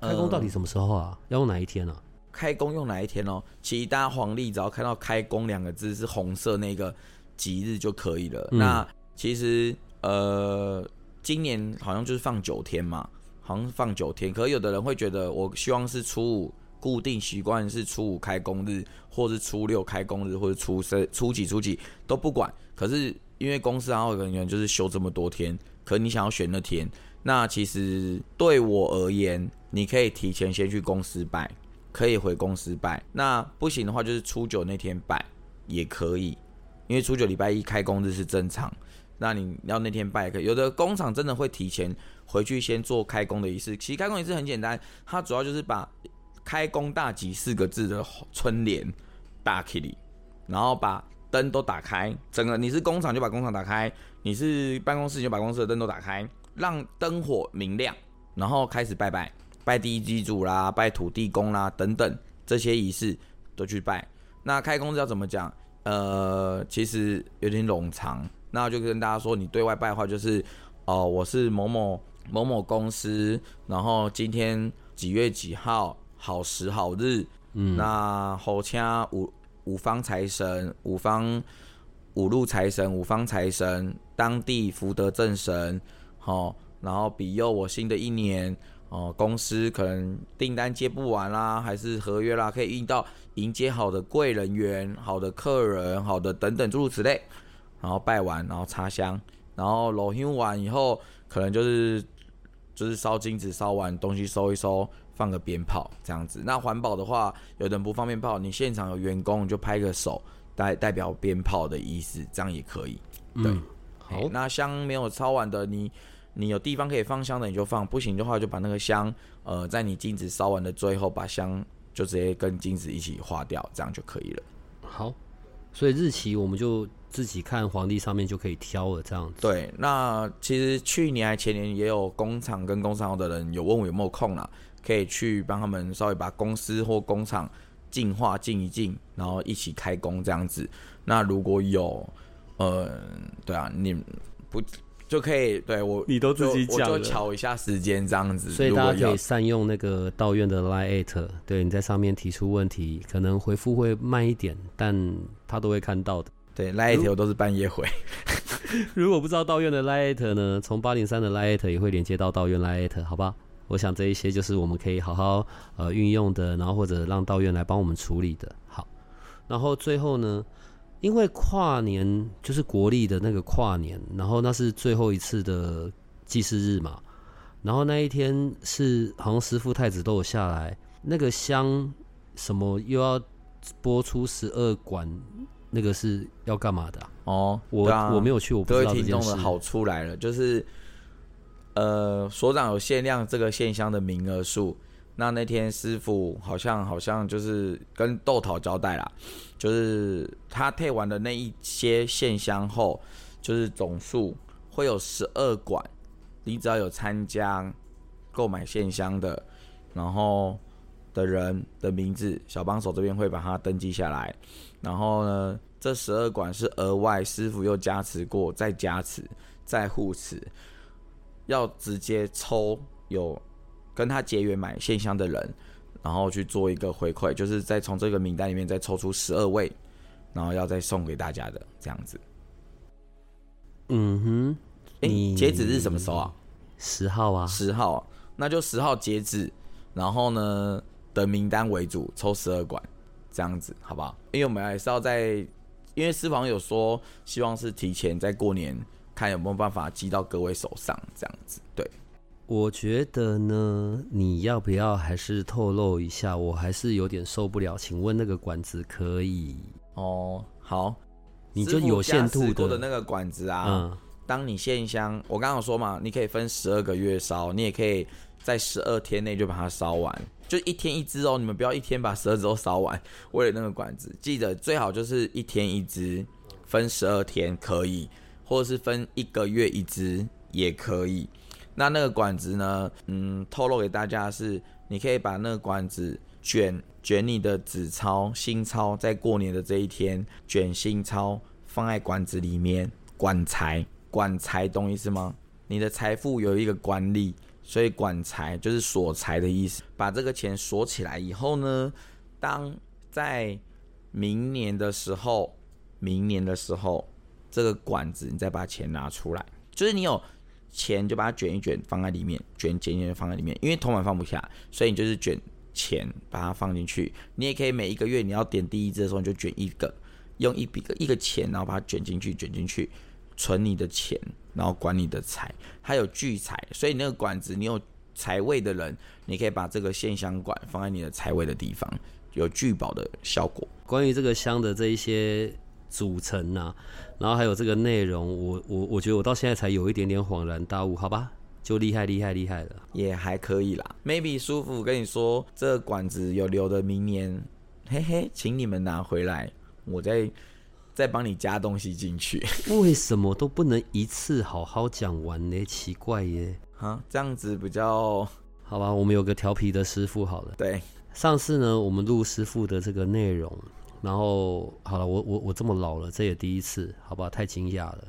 开工到底什么时候啊？要用哪一天呢？开工用哪一天哦？其实大家黄历只要看到“开工”两个字是红色那个吉日就可以了。那其实呃，今年好像就是放九天嘛，好像放九天。可有的人会觉得，我希望是初五。固定习惯是初五开工日，或是初六开工日，或者初三、初几、初几都不管。可是因为公司然后人员就是休这么多天，可你想要选那天，那其实对我而言，你可以提前先去公司拜，可以回公司拜。那不行的话，就是初九那天拜也可以，因为初九礼拜一开工日是正常。那你要那天拜可以。有的工厂真的会提前回去先做开工的仪式。其实开工仪式很简单，它主要就是把。开工大吉四个字的春联打起里，然后把灯都打开，整个你是工厂就把工厂打开，你是办公室就把公司的灯都打开，让灯火明亮，然后开始拜拜，拜第一祭祖啦，拜土地公啦等等这些仪式都去拜。那开工要怎么讲？呃，其实有点冗长，那就跟大家说，你对外拜的话就是，哦，我是某某某某公司，然后今天几月几号。好时好日，嗯，那后请五五方财神、五方五路财神、五方财神、当地福德正神，好，然后庇佑我新的一年，哦，公司可能订单接不完啦，还是合约啦，可以遇到迎接好的贵人缘、好的客人、好的等等诸如此类，然后拜完，然后插香，然后楼香完以后，可能就是就是烧金子，烧完东西收一收。放个鞭炮这样子，那环保的话，有人不放鞭炮，你现场有员工就拍个手代代表鞭炮的意思，这样也可以。对，好。那香没有烧完的，你你有地方可以放香的你就放，不行的话就把那个香，呃，在你金子烧完的最后，把香就直接跟金子一起化掉，这样就可以了。好，所以日期我们就自己看皇帝上面就可以挑了，这样子。对，那其实去年还前年也有工厂跟工商的人有问我有没有空了。可以去帮他们稍微把公司或工厂净化、净一净，然后一起开工这样子。那如果有，呃，对啊，你不就可以对我，你都自己讲，我就瞧一下时间这样子。所以大家可以善用那个道院的 Line，对，你在上面提出问题，可能回复会慢一点，但他都会看到的。对，Line 我都是半夜回。如果不知道道院的 Line 呢，从八零三的 Line 也会连接到道院 Line，好吧？我想这一些就是我们可以好好呃运用的，然后或者让道院来帮我们处理的。好，然后最后呢，因为跨年就是国历的那个跨年，然后那是最后一次的祭祀日嘛，然后那一天是好像师傅太子都有下来，那个香什么又要播出十二管，那个是要干嘛的啊、哦，我、啊我没有去，我不知道这件事听众的。好处来了，就是呃，所长有限量这个线香的名额数。那那天师傅好像好像就是跟豆桃交代啦，就是他退完的那一些线香后，就是总数会有十二管，你只要有参加购买线香的，然后的人的名字，小帮手这边会把它登记下来。然后呢，这十二管是额外师傅又加持过，再加持，再护持，要直接抽有跟他结缘买线香的人，然后去做一个回馈，就是再从这个名单里面再抽出十二位，然后要再送给大家的这样子。嗯哼，诶，你截止日什么时候啊？十号啊，十号，那就十号截止，然后呢的名单为主，抽十二管，这样子好不好？因为我们还是要在，因为私房有说希望是提前在过年看有没有办法寄到各位手上，这样子。对，我觉得呢，你要不要还是透露一下？我还是有点受不了。请问那个管子可以？哦，好，你就有限度的的，那个管子啊，嗯，当你线香，我刚刚有说嘛，你可以分十二个月烧，你也可以在十二天内就把它烧完，就一天一支哦。你们不要一天把十二支都烧完，为了那个管子，记得最好就是一天一支，分十二天可以，或者是分一个月一支也可以。那那个管子呢，嗯，透露给大家是，你可以把那个管子卷卷你的纸钞、新钞，在过年的这一天卷新钞放在管子里面，管财，管财，懂意思吗？你的财富有一个管理，所以管财就是锁财的意思。把这个钱锁起来以后呢，当在明年的时候，明年的时候，这个管子你再把钱拿出来，就是你有钱就把它卷一卷放在里面，卷卷一卷放在里面，因为铜板放不下，所以你就是卷钱把它放进去。你也可以每一个月你要点第一支的时候，你就卷一个，用一笔一个钱，然后把它卷进去，卷进去，存你的钱，然后管你的财。它有聚财，所以那个管子你有财位的人，你可以把这个线香管放在你的财位的地方，有聚宝的效果。关于这个香的这一些组成啊，然后还有这个内容，我我我觉得我到现在才有一点点恍然大悟，好吧，就厉害厉害厉害了。也还可以啦。maybe 舒服跟你说，这个管子有留的，明年嘿嘿，请你们拿回来，我再再帮你加东西进去。为什么都不能一次好好讲完呢？奇怪耶。哈，这样子比较好吧，我们有个调皮的师傅好了。对。上次呢，我们录师傅的这个内容，然后好了，我我我这么老了，这也第一次，好吧，太惊讶了。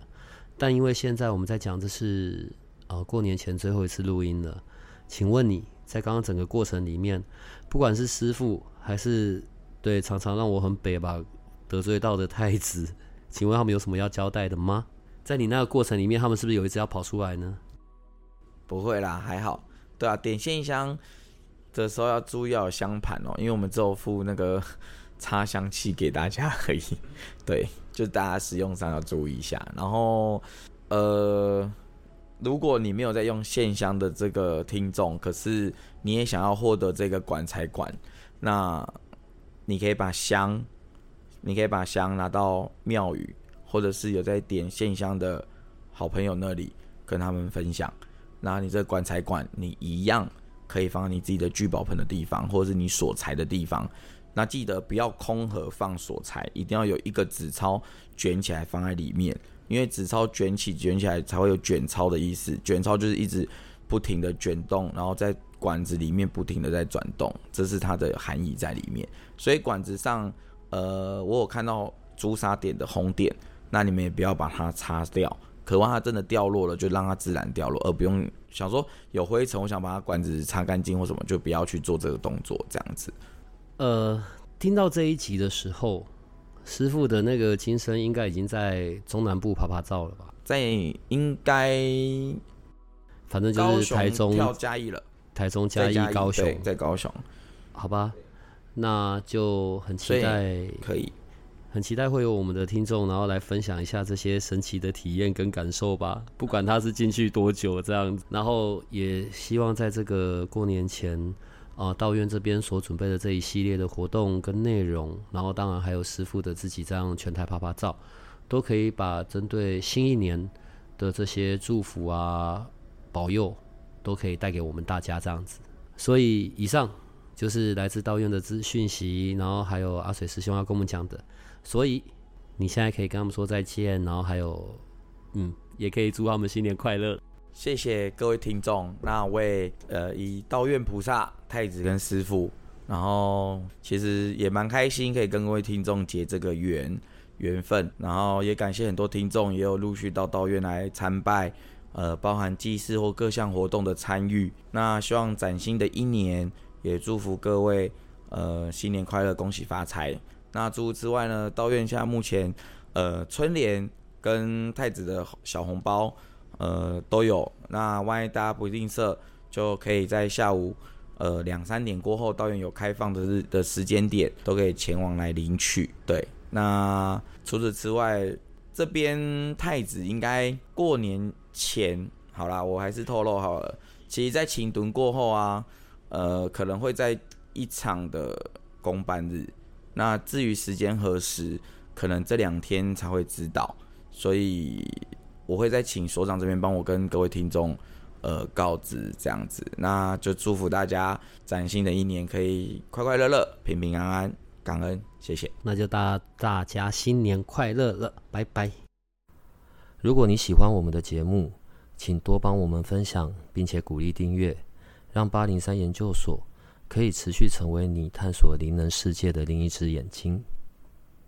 但因为现在我们在讲这是呃过年前最后一次录音了，请问你在刚刚整个过程里面，不管是师傅还是对常常让我很北吧得罪到的太子，请问他们有什么要交代的吗？在你那个过程里面，他们是不是有一只要跑出来呢？不会啦，还好。对啊，点线香的时候要注意要有香盘哦，因为我们只有付那个插香器给大家而已。对，就大家使用上要注意一下。然后，呃，如果你没有在用线香的这个听众，可是你也想要获得这个管财管，那你可以把香，你可以把香拿到庙宇，或者是有在点线香的好朋友那里跟他们分享。那你这个管财管，你一样可以放你自己的聚宝盆的地方，或者是你锁财的地方。那记得不要空盒放锁财，一定要有一个纸钞卷起来放在里面，因为纸钞卷起卷起来才会有卷钞的意思。卷钞就是一直不停的卷动，然后在管子里面不停的在转动，这是它的含义在里面。所以管子上，呃，我有看到朱砂点的红点，那你们也不要把它擦掉。渴望它真的掉落了，就让它自然掉落，而不用想说有灰尘，我想把它管子擦干净或什么，就不要去做这个动作，这样子。呃，听到这一集的时候，师傅的那个金身应该已经在中南部爬爬照了吧？在应该反正就是台中雄跳嘉义了，台中、嘉义、在嘉义高雄，在高雄好吧？那就很期待，可以。很期待会有我们的听众，然后来分享一下这些神奇的体验跟感受吧。不管他是进去多久这样子，然后也希望在这个过年前，啊、道院这边所准备的这一系列的活动跟内容，然后当然还有师傅的自己这样全台拍拍照，都可以把针对新一年的这些祝福啊、保佑，都可以带给我们大家这样子。所以以上就是来自道院的资讯息，然后还有阿水师兄要跟我们讲的。所以你现在可以跟他们说再见，然后还有，嗯，也可以祝他们新年快乐。谢谢各位听众。那为呃以道院菩萨、太子跟师傅，然后其实也蛮开心，可以跟各位听众结这个缘缘分。然后也感谢很多听众，也有陆续到道院来参拜，呃，包含祭祀或各项活动的参与。那希望崭新的一年，也祝福各位呃新年快乐，恭喜发财。那除此之外呢，道院现在目前呃春联跟太子的小红包。呃，都有。那万一大家不吝啬，就可以在下午呃两三点过后，道院有开放的日的时间点，都可以前往来领取。对，那除此之外，这边太子应该过年前，好啦，我还是透露好了。其实，在晴屯过后啊，呃，可能会在一场的公办日。那至于时间何时，可能这两天才会知道。所以。我会再请所长这边帮我跟各位听众，呃，告知这样子，那就祝福大家崭新的一年可以快快乐乐、平平安安，感恩，谢谢。那就大大家新年快乐了，拜拜。如果你喜欢我们的节目，请多帮我们分享，并且鼓励订阅，让八零三研究所可以持续成为你探索灵能世界的另一只眼睛。